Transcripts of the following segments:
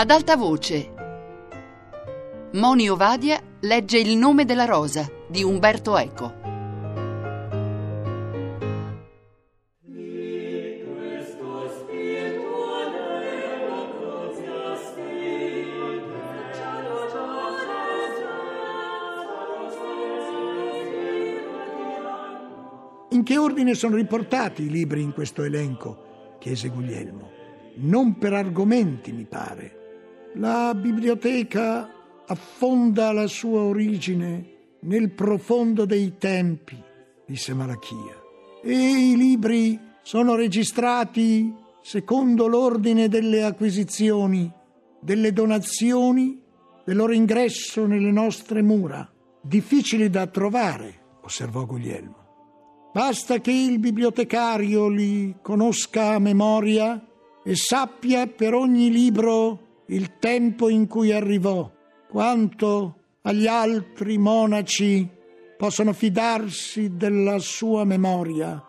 Ad alta voce. Moni Ovadia legge Il nome della rosa di Umberto Eco. In che ordine sono riportati i libri in questo elenco? chiese Guglielmo. Non per argomenti, mi pare. La biblioteca affonda la sua origine nel profondo dei tempi, disse Malachia. E i libri sono registrati secondo l'ordine delle acquisizioni, delle donazioni, del loro ingresso nelle nostre mura. Difficili da trovare, osservò Guglielmo. Basta che il bibliotecario li conosca a memoria e sappia per ogni libro il tempo in cui arrivò, quanto agli altri monaci possono fidarsi della sua memoria.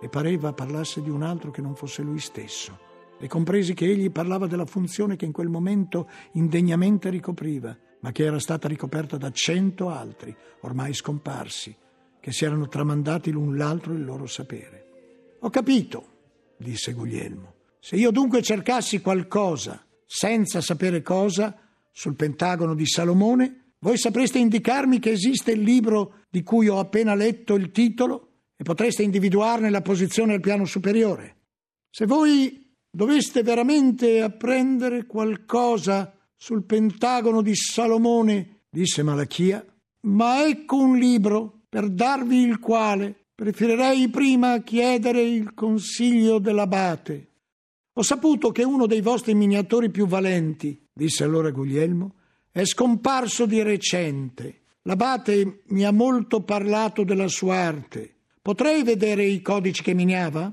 E pareva parlasse di un altro che non fosse lui stesso. E compresi che egli parlava della funzione che in quel momento indegnamente ricopriva, ma che era stata ricoperta da cento altri, ormai scomparsi che si erano tramandati l'un l'altro il loro sapere. Ho capito, disse Guglielmo. Se io dunque cercassi qualcosa, senza sapere cosa, sul Pentagono di Salomone, voi sapreste indicarmi che esiste il libro di cui ho appena letto il titolo e potreste individuarne la posizione al piano superiore. Se voi doveste veramente apprendere qualcosa sul Pentagono di Salomone, disse Malachia, ma ecco un libro per darvi il quale preferirei prima chiedere il consiglio dell'abate. Ho saputo che uno dei vostri miniatori più valenti, disse allora Guglielmo, è scomparso di recente. L'abate mi ha molto parlato della sua arte. Potrei vedere i codici che miniava?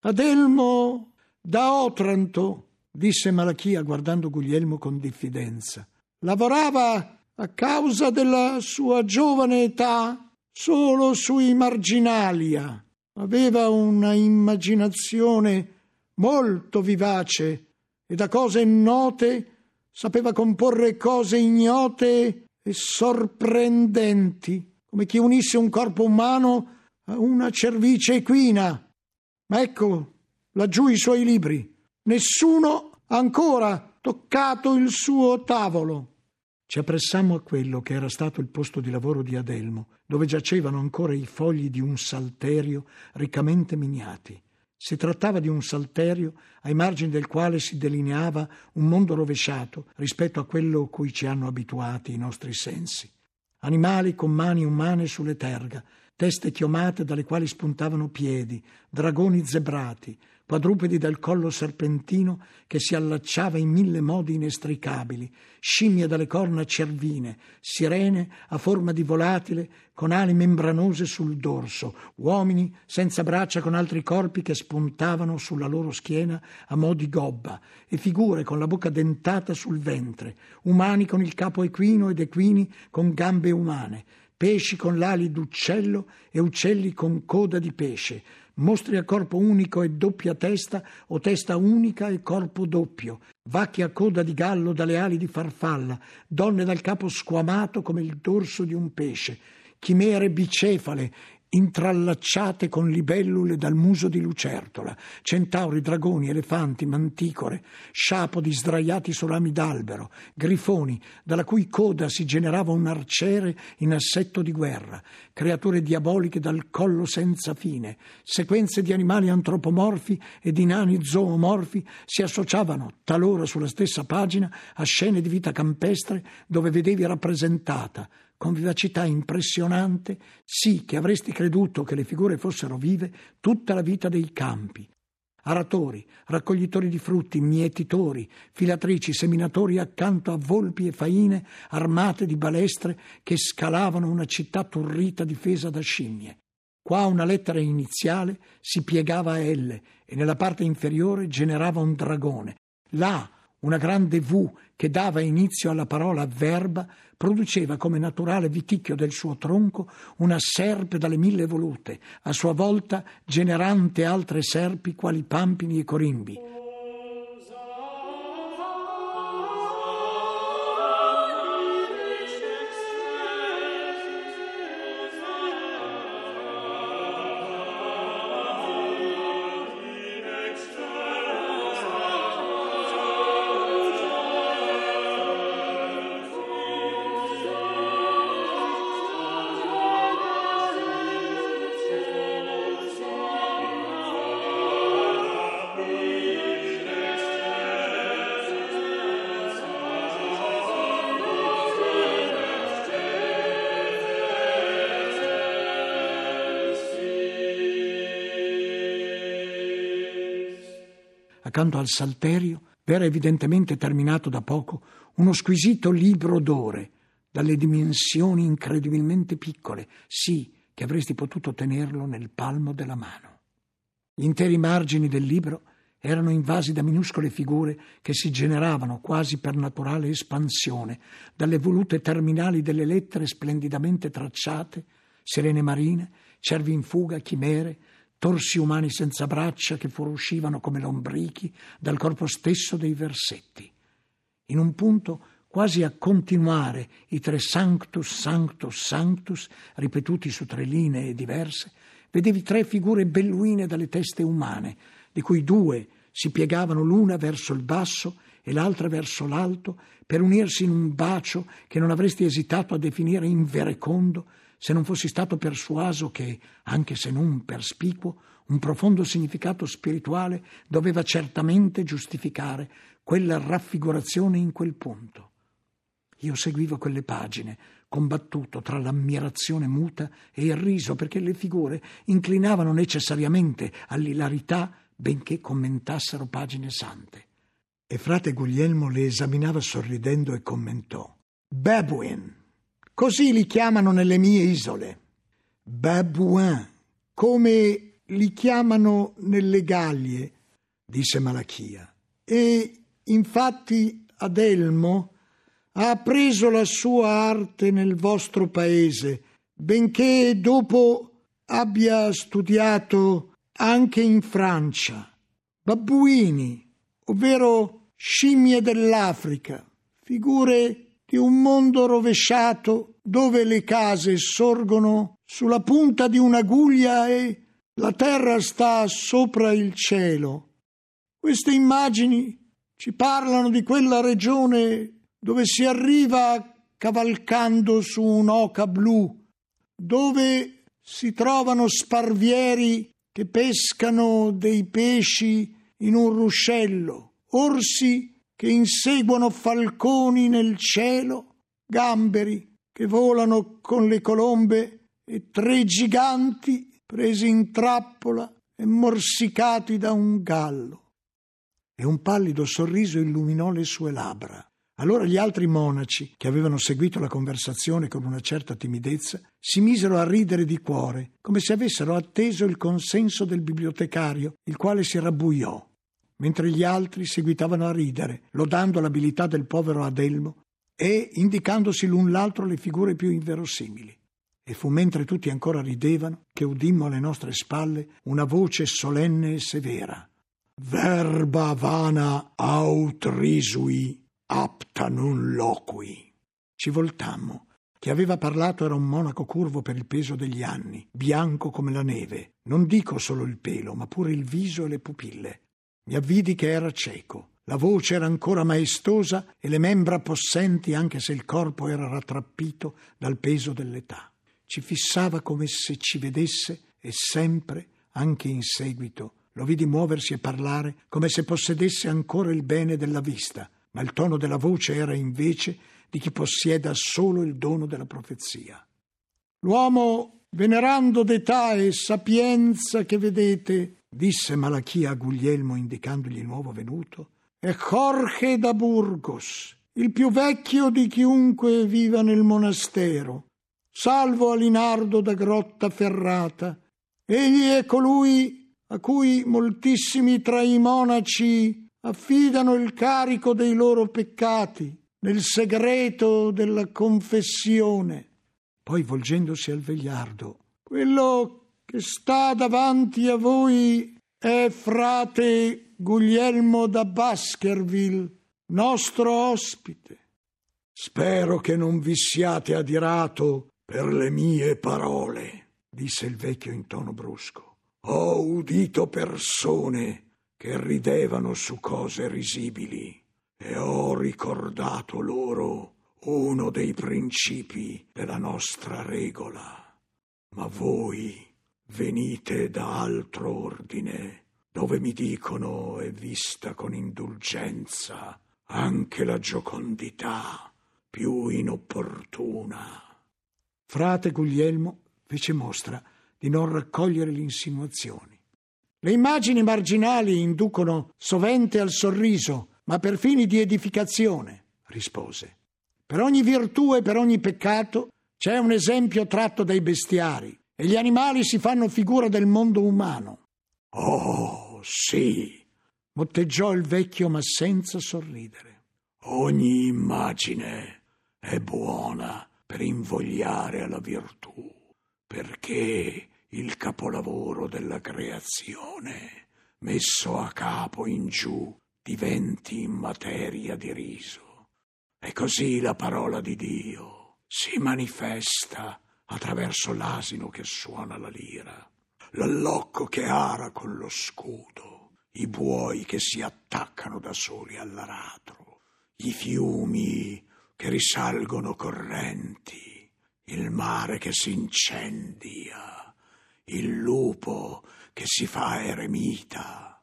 Adelmo da Otranto, disse Malachia guardando Guglielmo con diffidenza. Lavorava a causa della sua giovane età solo sui marginalia. Aveva una immaginazione molto vivace e da cose note sapeva comporre cose ignote e sorprendenti, come chi unisse un corpo umano a una cervice equina. Ma ecco laggiù i suoi libri. Nessuno ha ancora toccato il suo tavolo. Ci appressammo a quello che era stato il posto di lavoro di Adelmo, dove giacevano ancora i fogli di un salterio riccamente miniati. Si trattava di un salterio ai margini del quale si delineava un mondo rovesciato rispetto a quello cui ci hanno abituati i nostri sensi. Animali con mani umane sulle terga, teste chiomate dalle quali spuntavano piedi, dragoni zebrati, quadrupedi dal collo serpentino che si allacciava in mille modi inestricabili, scimmie dalle corna cervine, sirene a forma di volatile con ali membranose sul dorso, uomini senza braccia con altri corpi che spuntavano sulla loro schiena a mo' di gobba, e figure con la bocca dentata sul ventre, umani con il capo equino ed equini con gambe umane, pesci con l'ali d'uccello e uccelli con coda di pesce, mostri a corpo unico e doppia testa o testa unica e corpo doppio, vacche a coda di gallo dalle ali di farfalla, donne dal capo squamato come il dorso di un pesce, chimere bicefale intrallacciate con libellule dal muso di lucertola, centauri, dragoni, elefanti, manticore, sciapodi sdraiati su rami d'albero, grifoni, dalla cui coda si generava un arciere in assetto di guerra, creature diaboliche dal collo senza fine, sequenze di animali antropomorfi e di nani zoomorfi si associavano talora sulla stessa pagina a scene di vita campestre dove vedevi rappresentata con vivacità impressionante, sì che avresti creduto che le figure fossero vive tutta la vita dei campi. Aratori, raccoglitori di frutti, mietitori, filatrici, seminatori accanto a volpi e faine armate di balestre che scalavano una città turrita difesa da scimmie. Qua una lettera iniziale si piegava a L e nella parte inferiore generava un dragone. Là una grande V che dava inizio alla parola verba, produceva come naturale viticchio del suo tronco una serpe dalle mille volute, a sua volta generante altre serpi quali pampini e corimbi. Accanto al salterio, v'era evidentemente terminato da poco uno squisito libro d'ore, dalle dimensioni incredibilmente piccole, sì, che avresti potuto tenerlo nel palmo della mano. Gli interi margini del libro erano invasi da minuscole figure che si generavano quasi per naturale espansione dalle volute terminali delle lettere splendidamente tracciate, sirene marine, cervi in fuga, chimere, torsi umani senza braccia che fuoriuscivano come lombrichi dal corpo stesso dei versetti. In un punto, quasi a continuare i tre Sanctus, Sanctus, Sanctus, ripetuti su tre linee diverse, vedevi tre figure belluine dalle teste umane, di cui due si piegavano l'una verso il basso e l'altra verso l'alto per unirsi in un bacio che non avresti esitato a definire inverecondo se non fossi stato persuaso che, anche se non perspicuo, un profondo significato spirituale doveva certamente giustificare quella raffigurazione in quel punto. Io seguivo quelle pagine, combattuto tra l'ammirazione muta e il riso, perché le figure inclinavano necessariamente all'ilarità, benché commentassero pagine sante. E frate Guglielmo le esaminava sorridendo e commentò: Babuin, così li chiamano nelle mie isole. Babouin, come li chiamano nelle Gallie, disse Malachia. E infatti Adelmo ha appreso la sua arte nel vostro paese, benché dopo abbia studiato anche in Francia. Babbuini, ovvero scimmie dell'Africa, figure di un mondo rovesciato dove le case sorgono sulla punta di un'aguglia e la terra sta sopra il cielo. Queste immagini ci parlano di quella regione dove si arriva cavalcando su un'oca blu, dove si trovano sparvieri che pescano dei pesci in un ruscello, orsi che inseguono falconi nel cielo, gamberi che volano con le colombe e tre giganti presi in trappola e morsicati da un gallo. E un pallido sorriso illuminò le sue labbra. Allora gli altri monaci, che avevano seguito la conversazione con una certa timidezza, si misero a ridere di cuore, come se avessero atteso il consenso del bibliotecario, il quale si rabbuiò, mentre gli altri seguitavano a ridere, lodando l'abilità del povero Adelmo e indicandosi l'un l'altro le figure più inverosimili. E fu mentre tutti ancora ridevano che udimmo alle nostre spalle una voce solenne e severa. Verba vana aut risui, apta non loqui. Ci voltammo. Chi aveva parlato era un monaco curvo per il peso degli anni, bianco come la neve. Non dico solo il pelo, ma pure il viso e le pupille. Mi avvidi che era cieco. La voce era ancora maestosa e le membra possenti, anche se il corpo era rattrappito dal peso dell'età ci fissava come se ci vedesse e sempre, anche in seguito, lo vidi muoversi e parlare come se possedesse ancora il bene della vista, ma il tono della voce era invece di chi possieda solo il dono della profezia. L'uomo, venerando d'età e sapienza che vedete, disse Malachia a Guglielmo indicandogli il nuovo venuto, è Jorge da Burgos, il più vecchio di chiunque viva nel monastero, salvo Alinardo da Grotta Ferrata. Egli è colui a cui moltissimi tra i monaci affidano il carico dei loro peccati nel segreto della confessione. Poi volgendosi al vegliardo, quello che sta davanti a voi è frate Guglielmo da Baskerville, nostro ospite. Spero che non vi siate adirato per le mie parole, disse il vecchio in tono brusco. Ho udito persone che ridevano su cose risibili e ho ricordato loro uno dei principi della nostra regola. Ma voi venite da altro ordine, dove mi dicono è vista con indulgenza anche la giocondità più inopportuna. Frate Guglielmo fece mostra di non raccogliere le insinuazioni. Le immagini marginali inducono sovente al sorriso, ma per fini di edificazione, rispose. Per ogni virtù e per ogni peccato c'è un esempio tratto dai bestiari e gli animali si fanno figura del mondo umano. Oh, sì, motteggiò il vecchio ma senza sorridere. Ogni immagine è buona per invogliare alla virtù, perché il capolavoro della creazione, messo a capo in giù, diventi in materia di riso. E così la parola di Dio si manifesta attraverso l'asino che suona la lira, l'allocco che ara con lo scudo, i buoi che si attaccano da soli all'aratro, i fiumi che risalgono correnti, il mare che si incendia il lupo che si fa eremita.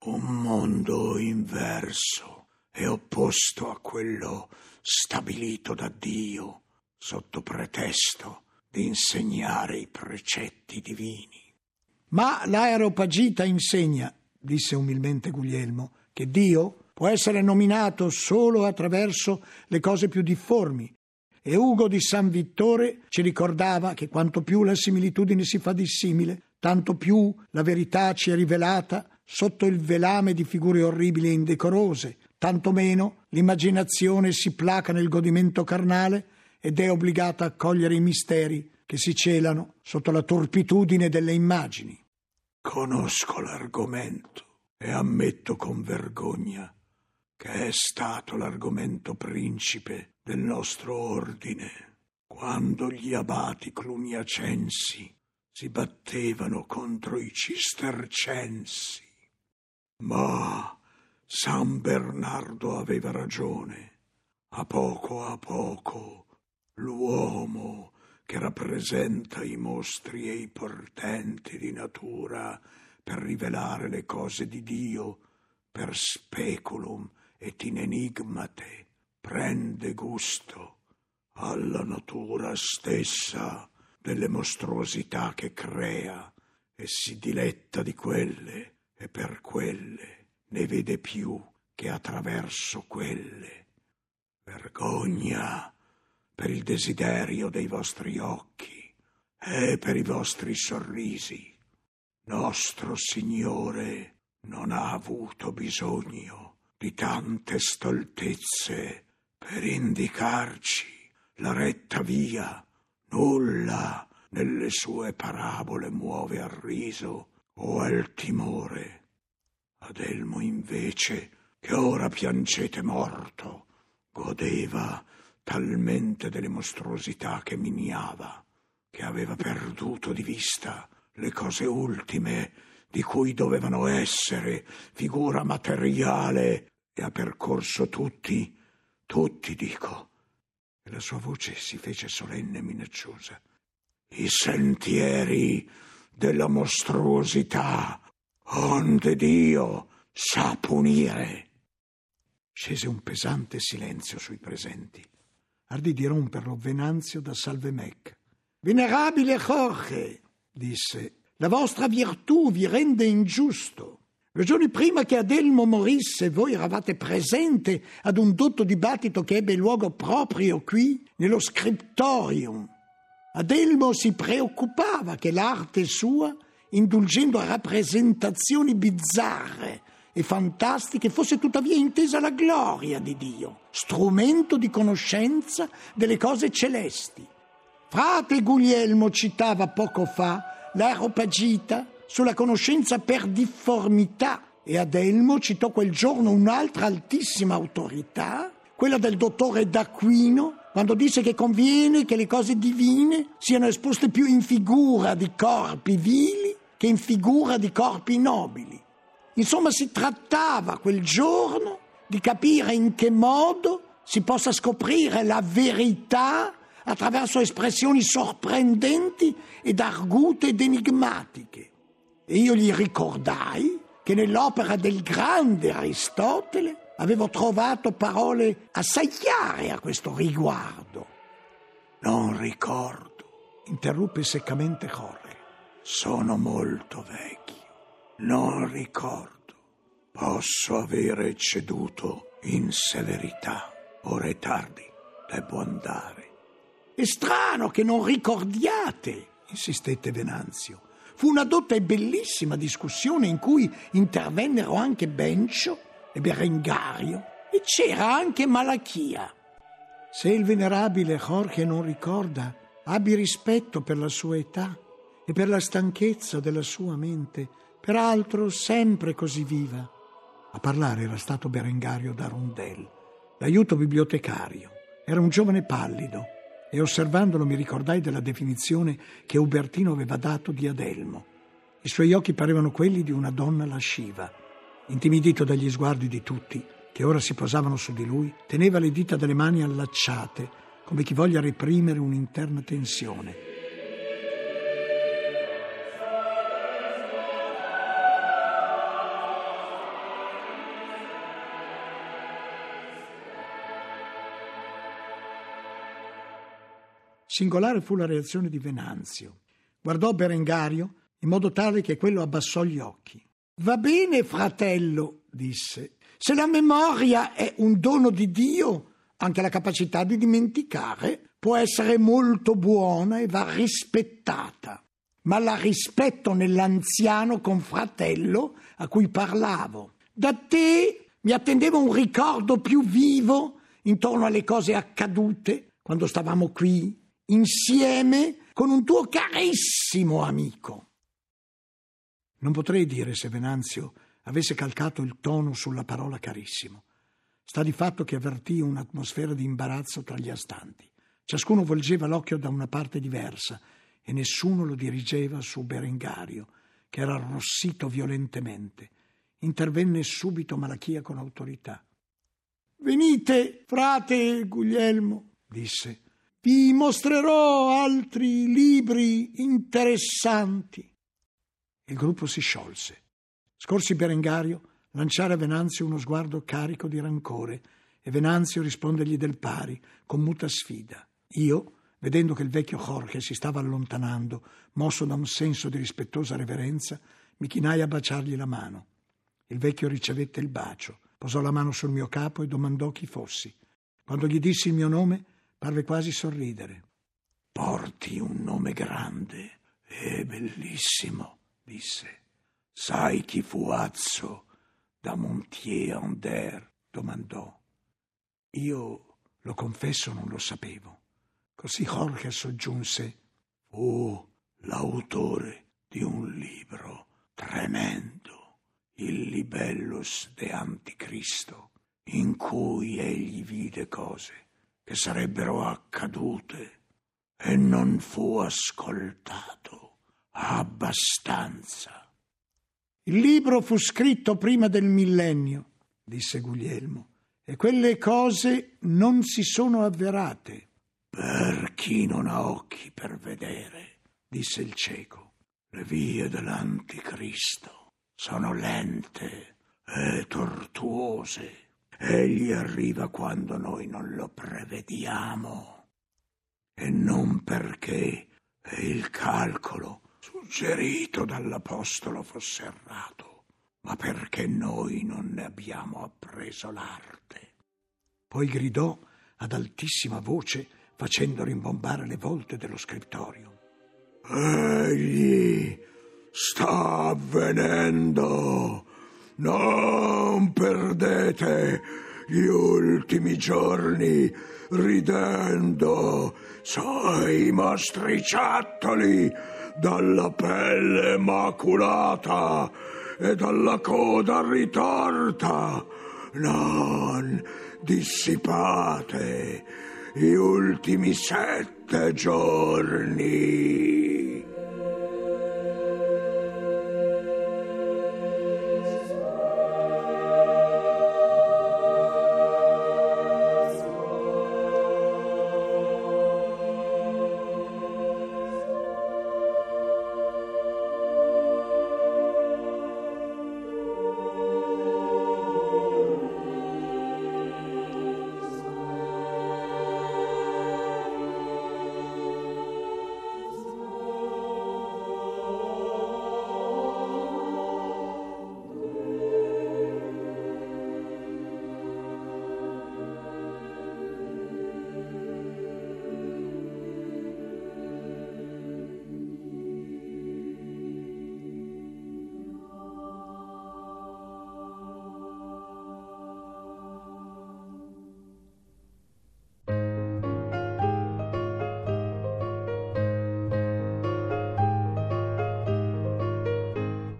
Un mondo inverso e opposto a quello stabilito da Dio sotto pretesto di insegnare i precetti divini. Ma l'Aeropagita insegna, disse umilmente Guglielmo, che Dio può essere nominato solo attraverso le cose più difformi e Ugo di San Vittore ci ricordava che quanto più la similitudine si fa dissimile, tanto più la verità ci è rivelata sotto il velame di figure orribili e indecorose, tanto meno l'immaginazione si placa nel godimento carnale ed è obbligata a cogliere i misteri che si celano sotto la torpitudine delle immagini. Conosco l'argomento e ammetto con vergogna che è stato l'argomento principe del nostro ordine, quando gli abati cluniacensi si battevano contro i cistercensi. Ma San Bernardo aveva ragione. A poco a poco l'uomo che rappresenta i mostri e i portenti di natura per rivelare le cose di Dio per speculum et in enigmate, prende gusto alla natura stessa delle mostruosità che crea e si diletta di quelle e per quelle ne vede più che attraverso quelle. Vergogna per il desiderio dei vostri occhi e per i vostri sorrisi. Nostro Signore non ha avuto bisogno di tante stoltezze per indicarci la retta via. Nulla nelle sue parabole muove al riso o al timore. Adelmo invece, che ora piangete morto, godeva talmente delle mostruosità che miniava, che aveva perduto di vista le cose ultime di cui dovevano essere figura materiale e ha percorso tutti, tutti dico. E la sua voce si fece solenne e minacciosa. I sentieri della mostruosità, onde Dio sa punire. Scese un pesante silenzio sui presenti. Ardì di romperlo Venanzio da Salvemec. Venerabile Jorge, disse, la vostra virtù vi rende ingiusto. Le giorni prima che Adelmo morisse, voi eravate presente ad un dotto dibattito che ebbe luogo proprio qui, nello scriptorium. Adelmo si preoccupava che l'arte sua, indulgendo a rappresentazioni bizzarre e fantastiche, fosse tuttavia intesa la gloria di Dio, strumento di conoscenza delle cose celesti. Frate Guglielmo citava poco fa l'Aeropagita sulla conoscenza per difformità e Adelmo citò quel giorno un'altra altissima autorità, quella del dottore d'Aquino, quando disse che conviene che le cose divine siano esposte più in figura di corpi vili che in figura di corpi nobili. Insomma, si trattava quel giorno di capire in che modo si possa scoprire la verità attraverso espressioni sorprendenti ed argute ed enigmatiche. E io gli ricordai che nell'opera del grande Aristotele avevo trovato parole assai chiare a questo riguardo. Non ricordo, interruppe seccamente Jorge. Sono molto vecchio. Non ricordo. Posso avere ceduto in severità. Ora è tardi, devo andare. È strano che non ricordiate, insistette Venanzio. Fu una dotta e bellissima discussione in cui intervennero anche Bencio e Berengario e c'era anche Malachia. Se il venerabile Jorge non ricorda, abbi rispetto per la sua età e per la stanchezza della sua mente, peraltro sempre così viva. A parlare era stato Berengario da Rondel, l'aiuto bibliotecario. Era un giovane pallido e osservandolo mi ricordai della definizione che Ubertino aveva dato di Adelmo. I suoi occhi parevano quelli di una donna lasciva. Intimidito dagli sguardi di tutti, che ora si posavano su di lui, teneva le dita delle mani allacciate, come chi voglia reprimere un'interna tensione. Singolare fu la reazione di Venanzio. Guardò Berengario in modo tale che quello abbassò gli occhi. Va bene, fratello, disse. Se la memoria è un dono di Dio, anche la capacità di dimenticare può essere molto buona e va rispettata. Ma la rispetto nell'anziano confratello a cui parlavo. Da te mi attendeva un ricordo più vivo intorno alle cose accadute quando stavamo qui insieme con un tuo carissimo amico. Non potrei dire se Venanzio avesse calcato il tono sulla parola carissimo. Sta di fatto che avvertì un'atmosfera di imbarazzo tra gli astanti. Ciascuno volgeva l'occhio da una parte diversa e nessuno lo dirigeva su Berengario, che era arrossito violentemente. Intervenne subito Malachia con autorità. Venite, frate Guglielmo, disse vi mostrerò altri libri interessanti. Il gruppo si sciolse. Scorsi Berengario lanciare a Venanzio uno sguardo carico di rancore e Venanzio rispondergli del pari, con muta sfida. Io, vedendo che il vecchio Jorge si stava allontanando, mosso da un senso di rispettosa reverenza, mi chinai a baciargli la mano. Il vecchio ricevette il bacio, posò la mano sul mio capo e domandò chi fossi. Quando gli dissi il mio nome, Parve quasi sorridere. Porti un nome grande e bellissimo, disse. Sai chi fu Azzo da Montier-Ander? domandò. Io, lo confesso, non lo sapevo. Così Jorge soggiunse. Fu l'autore di un libro tremendo, il Libellus de Anticristo, in cui egli vide cose che sarebbero accadute e non fu ascoltato abbastanza. Il libro fu scritto prima del millennio, disse Guglielmo, e quelle cose non si sono avverate. Per chi non ha occhi per vedere, disse il cieco, le vie dell'anticristo sono lente e tortuose Egli arriva quando noi non lo prevediamo. E non perché il calcolo suggerito dall'Apostolo fosse errato, ma perché noi non ne abbiamo appreso l'arte. Poi gridò ad altissima voce, facendo rimbombare le volte dello scrittorio. Egli sta avvenendo non perdete gli ultimi giorni ridendo sui mostriciattoli dalla pelle maculata e dalla coda ritorta. Non dissipate gli ultimi sette giorni.